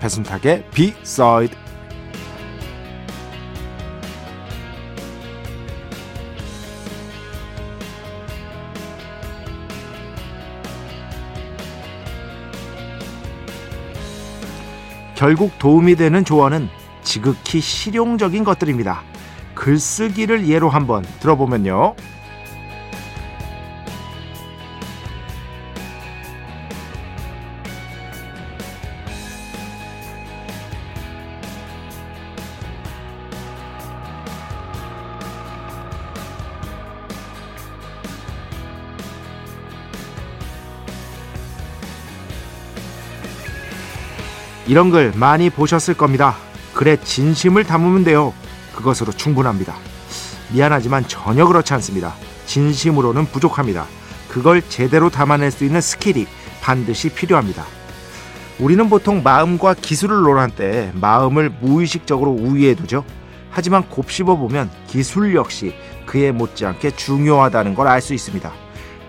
배순탁의 B-side 결국 도움이 되는 조언은 지극히 실용적인 것들입니다. 글쓰기를 예로 한번 들어보면요. 이런 글 많이 보셨을 겁니다. 글에 진심을 담으면 돼요. 그것으로 충분합니다. 미안하지만 전혀 그렇지 않습니다. 진심으로는 부족합니다. 그걸 제대로 담아낼 수 있는 스킬이 반드시 필요합니다. 우리는 보통 마음과 기술을 논할 때 마음을 무의식적으로 우위에 두죠. 하지만 곱씹어 보면 기술 역시 그에 못지않게 중요하다는 걸 알 수 있습니다.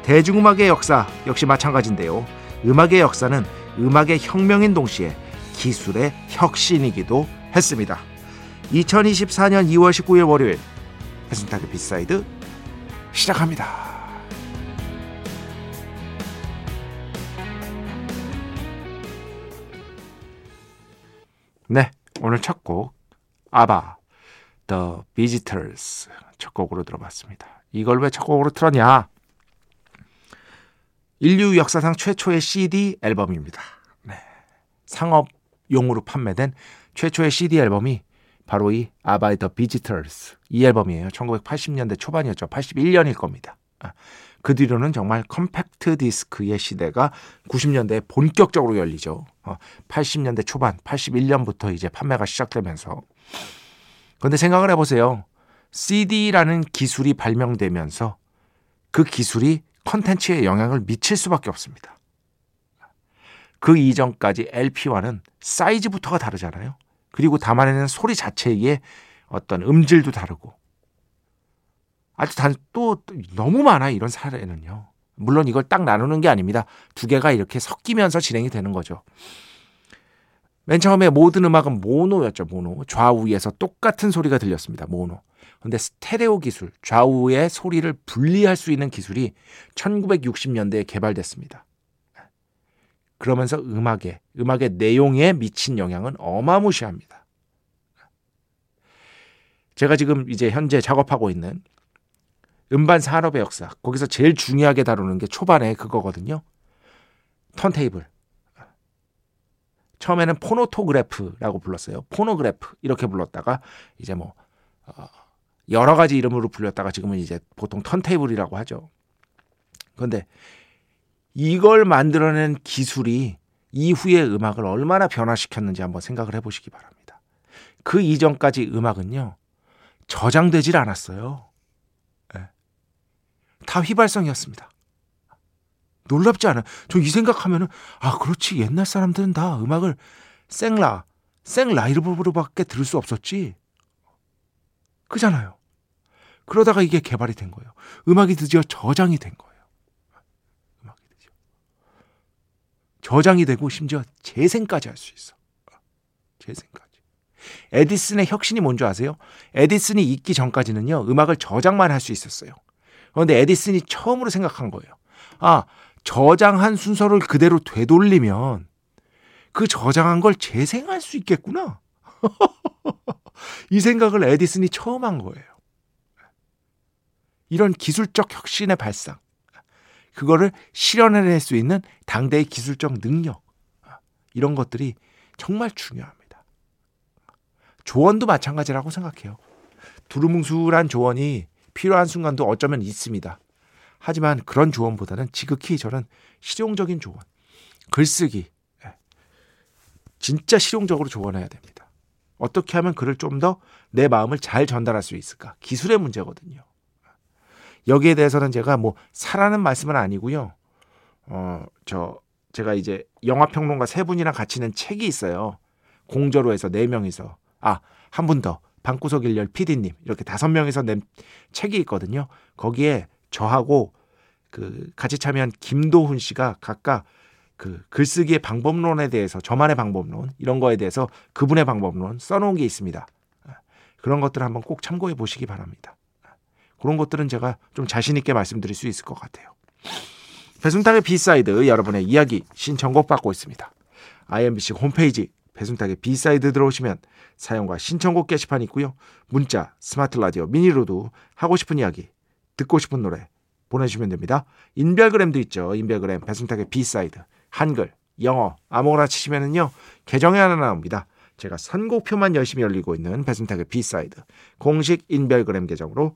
대중음악의 역사 역시 마찬가지인데요. 음악의 역사는 음악의 혁명인 동시에 기술의 혁신이기도 했습니다. 2024년 2월 19일 월요일 배순탁의 B side 시작합니다. 네, 오늘 첫 곡 아바 The Visitors 첫 곡으로 들어봤습니다. 이걸 왜 첫 곡으로 틀었냐? 인류 역사상 최초의 CD 앨범입니다. 네. 상업 용으로 판매된 최초의 CD 앨범이 바로 이 아바의 The Visitors 이 앨범이에요. 1980년대 초반이었죠. 81년일 겁니다. 아, 그 뒤로는 정말 컴팩트 디스크의 시대가 90년대에 본격적으로 열리죠. 80년대 초반, 81년부터 이제 판매가 시작되면서. 그런데 생각을 해보세요. CD라는 기술이 발명되면서 그 기술이 컨텐츠에 영향을 미칠 수밖에 없습니다. 그 이전까지 LP와는 사이즈부터가 다르잖아요. 그리고 담아내는 소리 자체의 어떤 음질도 다르고 아주 단, 또 너무 많아 이런 사례는요. 물론 이걸 딱 나누는 게 아닙니다. 두 개가 이렇게 섞이면서 진행이 되는 거죠. 맨 처음에 모든 음악은 모노였죠. 모노. 좌우에서 똑같은 소리가 들렸습니다. 모노. 근데 스테레오 기술, 좌우의 소리를 분리할 수 있는 기술이 1960년대에 개발됐습니다. 그러면서 음악에, 음악의 내용에 미친 영향은 어마무시합니다. 제가 지금 이제 현재 작업하고 있는 음반 산업의 역사, 거기서 제일 중요하게 다루는 게 초반에 그거거든요. 턴테이블. 처음에는 phonautograph라고 불렀어요. phonograph 이렇게 불렀다가 이제 뭐 어, 여러 가지 이름으로 불렸다가 지금은 이제 보통 턴테이블이라고 하죠. 그런데 이걸 만들어낸 기술이 이후의 음악을 얼마나 변화시켰는지 한번 생각을 해보시기 바랍니다. 그 이전까지 음악은요, 저장되질 않았어요. 네. 다 휘발성이었습니다. 놀랍지 않아요? 저 이 생각하면은, 아, 그렇지. 옛날 사람들은 다 음악을 생라, 생라이브로밖에 들을 수 없었지. 그잖아요. 그러다가 이게 개발이 된 거예요. 음악이 드디어 저장이 된 거예요. 저장이 되고 심지어 재생까지 할 수 있어. 재생까지. 에디슨의 혁신이 뭔지 아세요? 에디슨이 있기 전까지는요, 음악을 저장만 할 수 있었어요. 그런데 에디슨이 처음으로 생각한 거예요. 아, 저장한 순서를 그대로 되돌리면 그 저장한 걸 재생할 수 있겠구나. 이 생각을 에디슨이 처음 한 거예요. 이런 기술적 혁신의 발상. 그거를 실현해낼 수 있는 당대의 기술적 능력 이런 것들이 정말 중요합니다. 조언도 마찬가지라고 생각해요. 두루뭉술한 조언이 필요한 순간도 어쩌면 있습니다. 하지만 그런 조언보다는 지극히 저는 실용적인 조언, 글쓰기, 예. 진짜 실용적으로 조언해야 됩니다. 어떻게 하면 글을 좀 더 내 마음을 잘 전달할 수 있을까? 기술의 문제거든요. 여기에 대해서는 제가 뭐 사라는 말씀은 아니고요. 어, 저 제가 이제 영화 평론가 세 분이랑 같이 낸 책이 있어요. 공저로 해서 네 명이서 아, 한 분 더. 방구석 일열 PD님 이렇게 다섯 명이서 낸 책이 있거든요. 거기에 저하고 그 같이 참여한 김도훈 씨가 각각 그 글쓰기의 방법론에 대해서 저만의 방법론 이런 거에 대해서 그분의 방법론 써놓은 게 있습니다. 그런 것들 을 한번 꼭 참고해 보시기 바랍니다. 그런 것들은 제가 좀 자신 있게 말씀드릴 수 있을 것 같아요. 배순탁의 B side 여러분의 이야기 신청곡 받고 있습니다. IMBC 홈페이지 배순탁의 B side 들어오시면 사연과 신청곡 게시판이 있고요. 문자, 스마트 라디오, 미니로도 하고 싶은 이야기, 듣고 싶은 노래 보내주시면 됩니다. 인별그램도 있죠. 인별그램 배순탁의 B side 한글, 영어 아무거나 치시면은요 계정이 하나 나옵니다. 제가 선곡표만 열심히 올리고 있는 배순탁의 B side 공식 인별그램 계정으로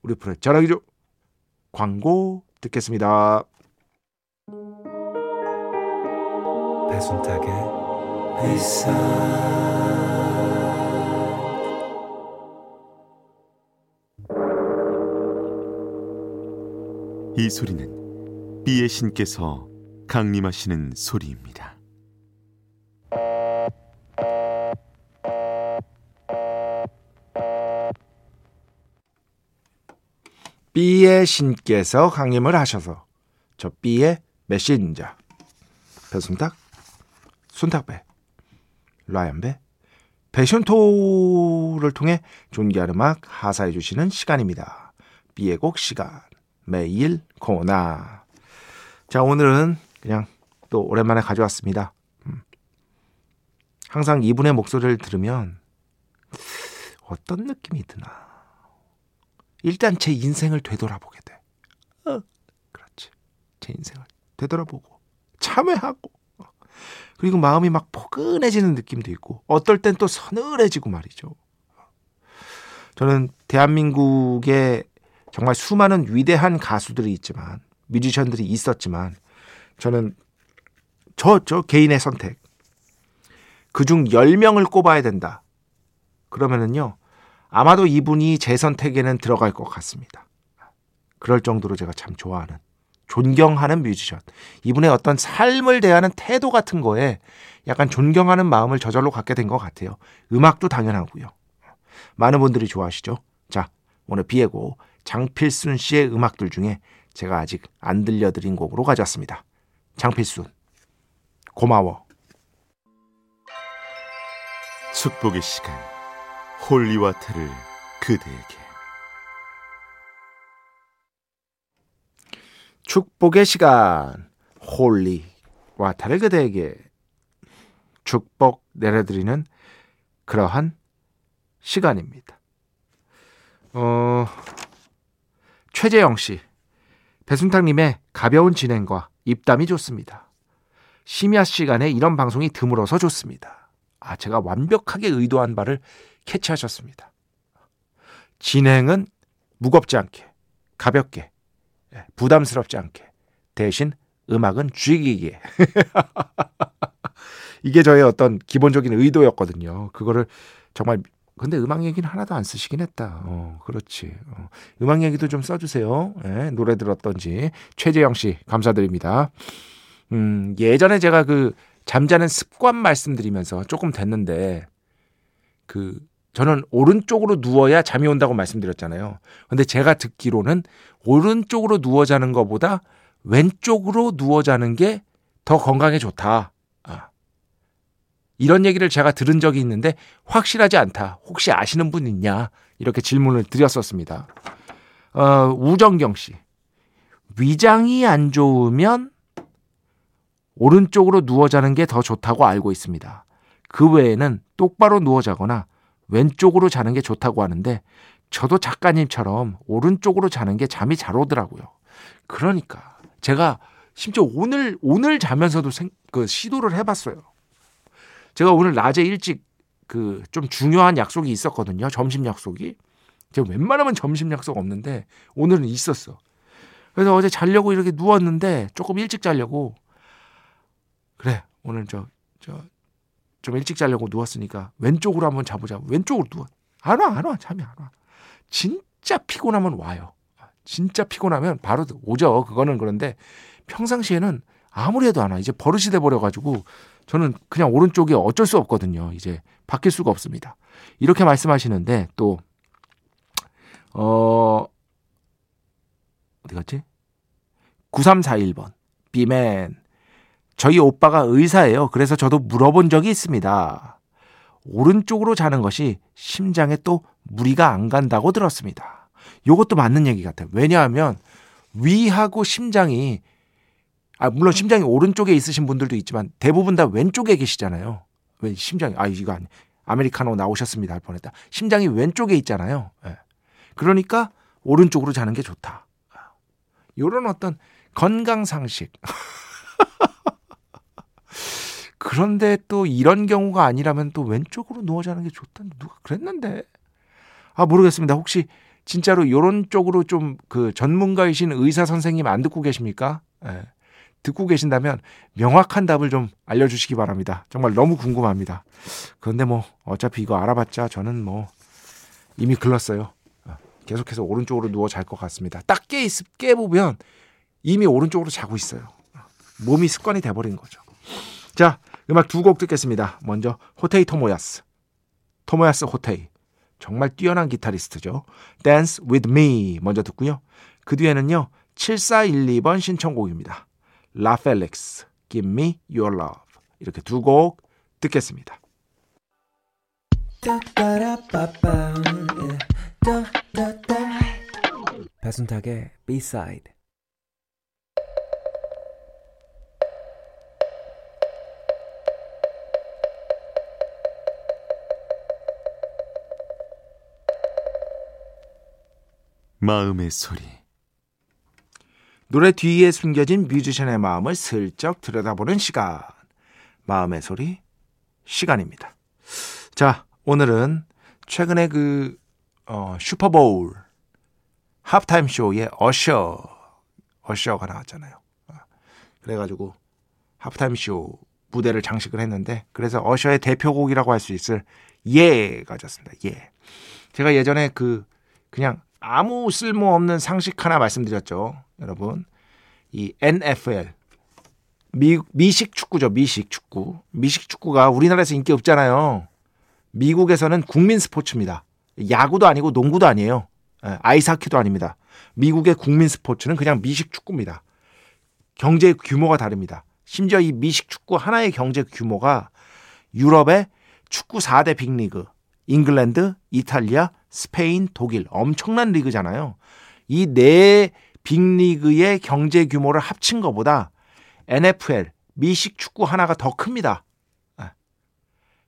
자, 우리 프로 전화기죠. 광고 듣겠습니다. 배순탁의 회사 이 소리는 비의 신께서 강림하시는 소리입니다. B의 신께서 강림을 하셔서 저 B의 메신저 배순탁, 순탁배, 라이언배, 패션토를 통해 존귀한 음악 하사해 주시는 시간입니다. B의 곡 시간 매일 코나 자 오늘은 그냥 또 오랜만에 가져왔습니다. 음. 항상 이분의 목소리를 들으면 어떤 느낌이 드나 일단 제 인생을 되돌아보게 돼. 어, 그렇지. 제 인생을 되돌아보고 참회하고 어. 그리고 마음이 막 포근해지는 느낌도 있고 어떨 땐 또 서늘해지고 말이죠. 저는 대한민국에 정말 수많은 위대한 가수들이 있지만 뮤지션들이 있었지만 저는 저, 저 개인의 선택 그중 10명을 꼽아야 된다. 그러면은요. 아마도 이분이 제 선택에는 들어갈 것 같습니다. 그럴 정도로 제가 참 좋아하는, 존경하는 뮤지션. 이분의 어떤 삶을 대하는 태도 같은 거에 약간 존경하는 마음을 저절로 갖게 된 것 같아요. 음악도 당연하고요. 많은 분들이 좋아하시죠. 자, 오늘 비에고 장필순 씨의 음악들 중에 제가 아직 안 들려드린 곡으로 가져왔습니다. 장필순, 고마워. 축복의 시간 holy water를 그대에게 축복의 시간 holy water를 그대에게 축복 내려드리는 그러한 시간입니다. 어, 최재영 씨, 배순탁님의 가벼운 진행과 입담이 좋습니다. 심야 시간에 이런 방송이 드물어서 좋습니다. 아, 제가 완벽하게 의도한 바를 캐치하셨습니다. 진행은 무겁지 않게, 가볍게, 예, 부담스럽지 않게, 대신 음악은 죽이기에. 이게 저의 어떤 기본적인 의도였거든요. 그거를 정말 근데 음악 얘기는 하나도 안 쓰시긴 했다. 어, 그렇지. 어, 음악 얘기도 좀 써주세요. 예, 노래 들었던지. 최재영 씨, 감사드립니다. 음, 예전에 제가 그 잠자는 습관 말씀드리면서 조금 됐는데, 그, 저는 오른쪽으로 누워야 잠이 온다고 말씀드렸잖아요. 근데 제가 듣기로는 오른쪽으로 누워 자는 것보다 왼쪽으로 누워 자는 게 더 건강에 좋다. 아. 이런 얘기를 제가 들은 적이 있는데 확실하지 않다. 혹시 아시는 분 있냐? 이렇게 질문을 드렸었습니다. 어, 우정경 씨. 위장이 안 좋으면 오른쪽으로 누워 자는 게 더 좋다고 알고 있습니다. 그 외에는 똑바로 누워 자거나 왼쪽으로 자는 게 좋다고 하는데 저도 작가님처럼 오른쪽으로 자는 게 잠이 잘 오더라고요. 그러니까 제가 심지어 오늘 오늘 자면서도 생, 그 시도를 해봤어요. 제가 오늘 낮에 일찍 그 좀 중요한 약속이 있었거든요. 점심 약속이. 제가 웬만하면 점심 약속 없는데 오늘은 있었어. 그래서 어제 자려고 이렇게 누웠는데 조금 일찍 자려고 그래 오늘 저 저 좀 일찍 자려고 누웠으니까 왼쪽으로 한번 자보자. 왼쪽으로 누워. 안 와, 안 와. 잠이 안 와. 진짜 피곤하면 와요. 진짜 피곤하면 바로 오죠. 그거는 그런데 평상시에는 아무리 해도 안 와. 이제 버릇이 돼 버려 가지고 저는 그냥 오른쪽이 어쩔 수 없거든요. 이제 바뀔 수가 없습니다. 이렇게 말씀하시는데 또 어, 어디 갔지? 9341번. 비맨. 저희 오빠가 의사예요. 그래서 저도 물어본 적이 있습니다. 오른쪽으로 자는 것이 심장에 또 무리가 안 간다고 들었습니다. 요것도 맞는 얘기 같아요. 왜냐하면 위하고 심장이 아 물론 심장이 오른쪽에 있으신 분들도 있지만 대부분 다 왼쪽에 계시잖아요. 왜 심장이 아 이거 아니 아메리카노 나오셨습니다 할 뻔했다. 심장이 왼쪽에 있잖아요. 예. 그러니까 오른쪽으로 자는 게 좋다. 요런 어떤 건강 상식. 그런데 또 이런 경우가 아니라면 또 왼쪽으로 누워 자는 게 좋다. 누가 그랬는데. 아 모르겠습니다. 혹시 진짜로 요런 쪽으로 좀 그 전문가이신 의사 선생님 안 듣고 계십니까? 예. 듣고 계신다면 명확한 답을 좀 알려주시기 바랍니다. 정말 너무 궁금합니다. 그런데 뭐 어차피 이거 알아봤자 저는 뭐 이미 글렀어요. 어, 계속해서 오른쪽으로 누워 잘 것 같습니다. 딱 깨, 있, 깨보면 이미 오른쪽으로 자고 있어요. 몸이 습관이 돼버린 거죠. 자, 음악 두 곡 듣겠습니다. 먼저 호테이 토모야스. 토모야스 호테이. 정말 뛰어난 기타리스트죠. Dance with me 먼저 듣고요. 그 뒤에는요. 7412번 신청곡입니다. 라펠렉스, Give Me Your Love 이렇게 두 곡 듣겠습니다. 배순탁의 B-side 마음의 소리 노래 뒤에 숨겨진 뮤지션의 마음을 슬쩍 들여다보는 시간. 마음의 소리 시간입니다. 자, 오늘은 최근에 그 어, 슈퍼보울 하프타임 쇼에 어셔 어셔가 나왔잖아요. 어, 그래가지고 하프타임 쇼 무대를 장식을 했는데 그래서 어셔의 대표곡이라고 할 수 있을 예 가 졌습니다. 예. 제가 예전에 그 그냥 아무 쓸모없는 상식 하나 말씀드렸죠. 여러분. 이 NFL 미, 미식 축구죠. 미식 축구. 미식 축구가 우리나라에서 인기 없잖아요. 미국에서는 국민 스포츠입니다. 야구도 아니고 농구도 아니에요. 예, 아이스하키도 아닙니다. 미국의 국민 스포츠는 그냥 미식 축구입니다. 경제 규모가 다릅니다. 심지어 이 미식 축구 하나의 경제 규모가 유럽의 축구 4대 빅리그, 잉글랜드, 이탈리아, 스페인, 독일 엄청난 리그잖아요. 이 네 빅리그의 경제 규모를 합친 것보다 NFL 미식 축구 하나가 더 큽니다. 예.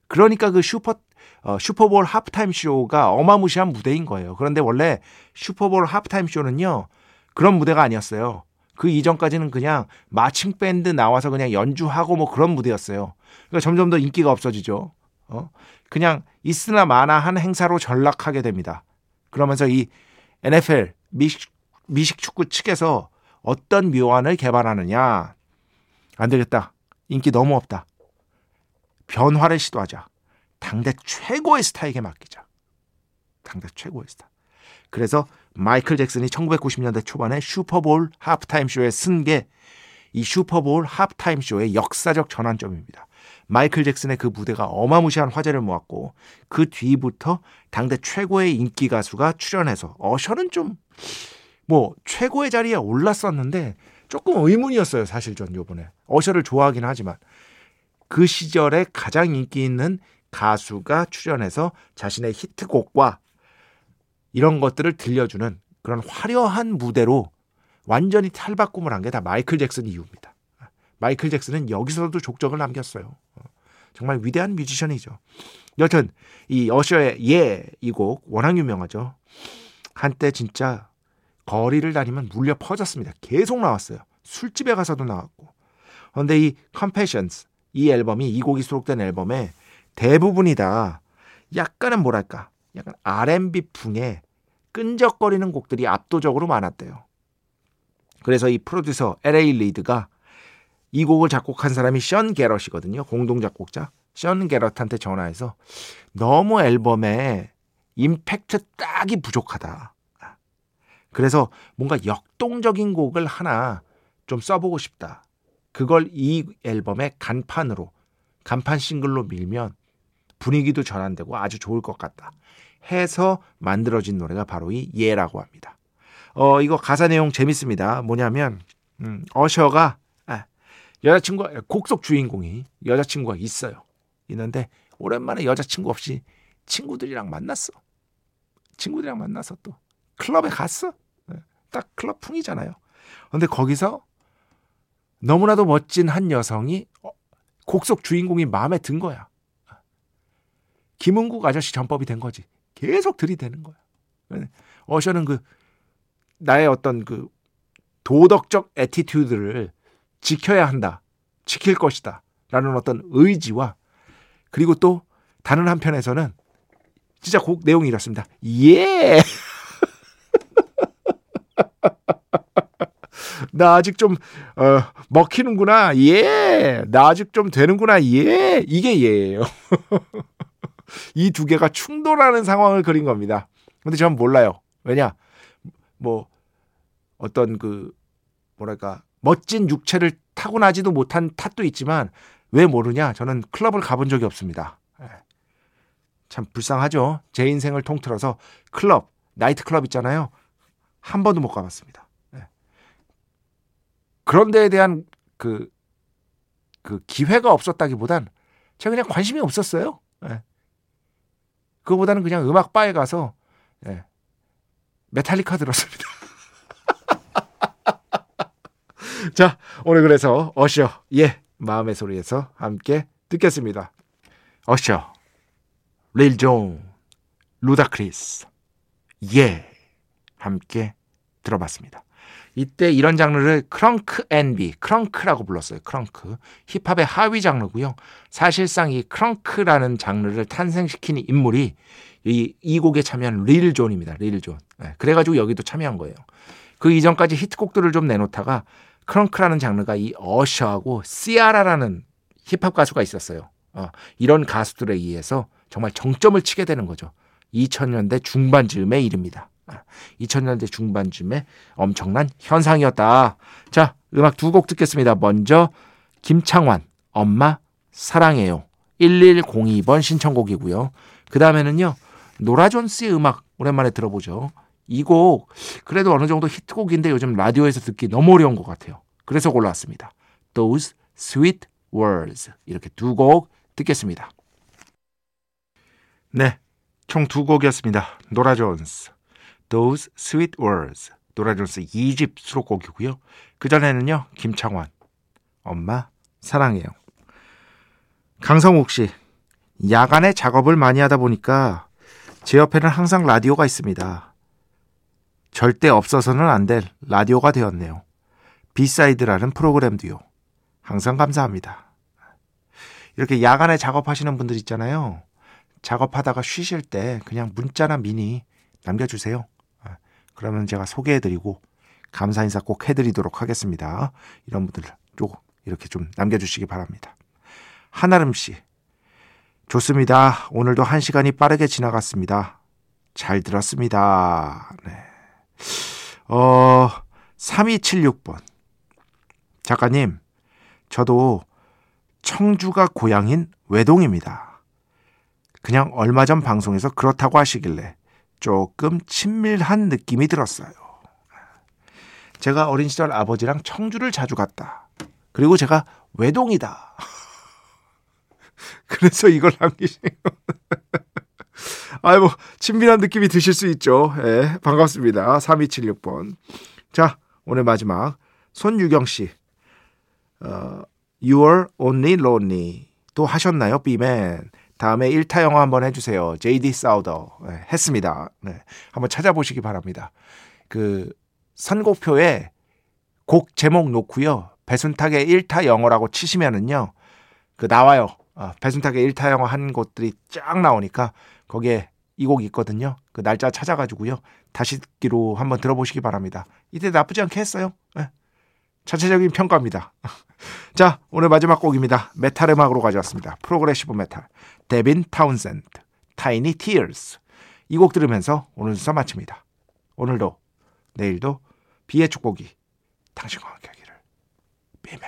그러니까 그 슈퍼 어, 슈퍼볼 하프타임 쇼가 어마무시한 무대인 거예요. 그런데 원래 슈퍼볼 하프타임 쇼는요 그런 무대가 아니었어요. 그 이전까지는 그냥 마칭 밴드 나와서 그냥 연주하고 뭐 그런 무대였어요. 그러니까 점점 더 인기가 없어지죠. 어? 그냥 있으나 마나 한 행사로 전락하게 됩니다. 그러면서 이 NFL 미식, 미식 축구 측에서 어떤 묘안을 개발하느냐. 안 되겠다. 인기 너무 없다. 변화를 시도하자. 당대 최고의 스타에게 맡기자. 당대 최고의 스타. 그래서 마이클 잭슨이 1990년대 초반에 슈퍼볼 하프타임 쇼에 쓴 게 이 슈퍼볼 하프타임 쇼의 역사적 전환점입니다. 마이클 잭슨의 그 무대가 어마무시한 화제를 모았고 그 뒤부터 당대 최고의 인기 가수가 출연해서 어셔는 좀 뭐 최고의 자리에 올랐었는데 조금 의문이었어요 사실 전 요번에 어셔를 좋아하긴 하지만 그 시절에 가장 인기 있는 가수가 출연해서 자신의 히트곡과 이런 것들을 들려주는 그런 화려한 무대로 완전히 탈바꿈을 한 게 다 마이클 잭슨 이유입니다. 마이클 잭슨은 여기서도 족적을 남겼어요. 정말 위대한 뮤지션이죠. 여튼 이 어셔의 예 이 곡 워낙 유명하죠. 한때 진짜 거리를 다니면 물려 퍼졌습니다. 계속 나왔어요. 술집에 가서도 나왔고. 그런데 이 Confessions 이 앨범이 이 곡이 수록된 앨범에 대부분이 다 약간은 뭐랄까 약간 R&B 풍의 끈적거리는 곡들이 압도적으로 많았대요. 그래서 이 프로듀서 LA 리드가 이 곡을 작곡한 사람이 션 게럿이거든요. 공동 작곡자. 션 게럿한테 전화해서 너무 앨범에 임팩트 딱이 부족하다. 그래서 뭔가 역동적인 곡을 하나 좀 써보고 싶다. 그걸 이 앨범의 간판으로, 간판 싱글로 밀면 분위기도 전환되고 아주 좋을 것 같다. 해서 만들어진 노래가 바로 이 예라고 합니다. 어, 이거 가사 내용 재밌습니다. 뭐냐면, 음, 어셔가, 아, 여자친구, 곡속 주인공이 여자친구가 있어요. 있는데, 오랜만에 여자친구 없이 친구들이랑 만났어. 친구들이랑 만나서 또 클럽에 갔어. 네, 딱 클럽 풍이잖아요. 근데 거기서 너무나도 멋진 한 여성이 어, 곡속 주인공이 마음에 든 거야. 김흥국 아저씨 전법이 된 거지. 계속 들이대는 거야. 네, 어셔는 그 나의 어떤 그 도덕적 attitude를 지켜야 한다. 지킬 것이다. 라는 어떤 의지와 그리고 또 다른 한편에서는 진짜 곡 내용이 이렇습니다. 예! 나 아직 좀 어, 먹히는구나. 예. 나 아직 좀 되는구나. 예. 이게 예예요. 이 두 개가 충돌하는 상황을 그린 겁니다. 근데 저는 몰라요. 왜냐? 뭐 어떤 그 뭐랄까 멋진 육체를 타고나지도 못한 탓도 있지만 왜 모르냐? 저는 클럽을 가본 적이 없습니다. 예. 참 불쌍하죠. 제 인생을 통틀어서 클럽, 나이트 클럽 있잖아요. 한 번도 못 가봤습니다. 예. 그런 데에 대한 그, 그 기회가 없었다기보단 제가 그냥 관심이 없었어요. 예. 그거보다는 그냥 음악 바에 가서 예. 메탈리카 들었습니다. 자, 오늘 그래서 어셔, Yeah, 마음의 소리에서 함께 듣겠습니다. 어셔, 릴 존, 루다크리스, Yeah, 함께 들어봤습니다. 이때 이런 장르를 crunk&B, crunk라고 불렀어요. crunk. 힙합의 하위 장르고요. 사실상 이 crunk라는 장르를 탄생시킨 인물이 이, 이 곡에 참여한 릴 존입니다. 릴 존. 네, 그래가지고 여기도 참여한 거예요. 그 이전까지 히트곡들을 좀 내놓다가 crunk라는 장르가 이 어셔하고 시아라라는 힙합 가수가 있었어요. 어, 이런 가수들에 의해서 정말 정점을 치게 되는 거죠. 2000년대 중반쯤의 일입니다. 2000년대 중반쯤에 엄청난 현상이었다. 자, 음악 두 곡 듣겠습니다. 먼저 김창완 엄마 사랑해요. 1102번 신청곡이고요. 그 다음에는요. 노라 존스의 음악 오랜만에 들어보죠. 이 곡 그래도 어느 정도 히트곡인데 요즘 라디오에서 듣기 너무 어려운 것 같아요. 그래서 골라왔습니다. Those Sweet Words 이렇게 두 곡 듣겠습니다. 네, 총 두 곡이었습니다. 노라 존스, Those Sweet Words, 노라 존스 2집 수록곡이고요. 그 전에는요, 김창완, 엄마 사랑해요. 강성욱 씨, 야간에 작업을 많이 하다 보니까 제 옆에는 항상 라디오가 있습니다. 절대 없어서는 안 될 라디오가 되었네요. B side라는 프로그램도요. 항상 감사합니다. 이렇게 야간에 작업하시는 분들 있잖아요. 작업하다가 쉬실 때 그냥 문자나 미니 남겨주세요. 그러면 제가 소개해드리고 감사 인사 꼭 해드리도록 하겠습니다. 이런 분들 쭉 이렇게 좀 남겨주시기 바랍니다. 한아름 씨. 좋습니다. 오늘도 한 시간이 빠르게 지나갔습니다. 잘 들었습니다. 네. 어, 3276번. 작가님, 저도 청주가 고향인 외동입니다. 그냥 얼마 전 방송에서 그렇다고 하시길래 조금 친밀한 느낌이 들었어요. 제가 어린 시절 아버지랑 청주를 자주 갔다. 그리고 제가 외동이다. 그래서 이걸 남기시네요. 아이 뭐 친밀한 느낌이 드실 수 있죠. 예, 반갑습니다. 3276번. 자, 오늘 마지막 손유경 씨. 어, You're Only Lonely 또 하셨나요, 비맨? 다음에 1타 영어 한번 해주세요. JD 사우더 네, 했습니다. 네, 한번 찾아보시기 바랍니다. 그 선곡표에 곡 제목 놓고요. 배순탁의 1타 영어라고 치시면은요. 그 나와요. 아, 배순탁의 1타 영어 한 곳들이 쫙 나오니까 거기에 이 곡 있거든요. 그 날짜 찾아가지고요. 다시 듣기로 한번 들어보시기 바랍니다. 이때 나쁘지 않게 했어요. 네. 자체적인 평가입니다. 자, 오늘 마지막 곡입니다. 메탈 음악으로 가져왔습니다. progressive metal. 데빈 타운센드, Tiny Tears. 이 곡 들으면서 오늘 순서 마칩니다. 오늘도, 내일도 B의 축복이 당신과 함께 하기를. B멘.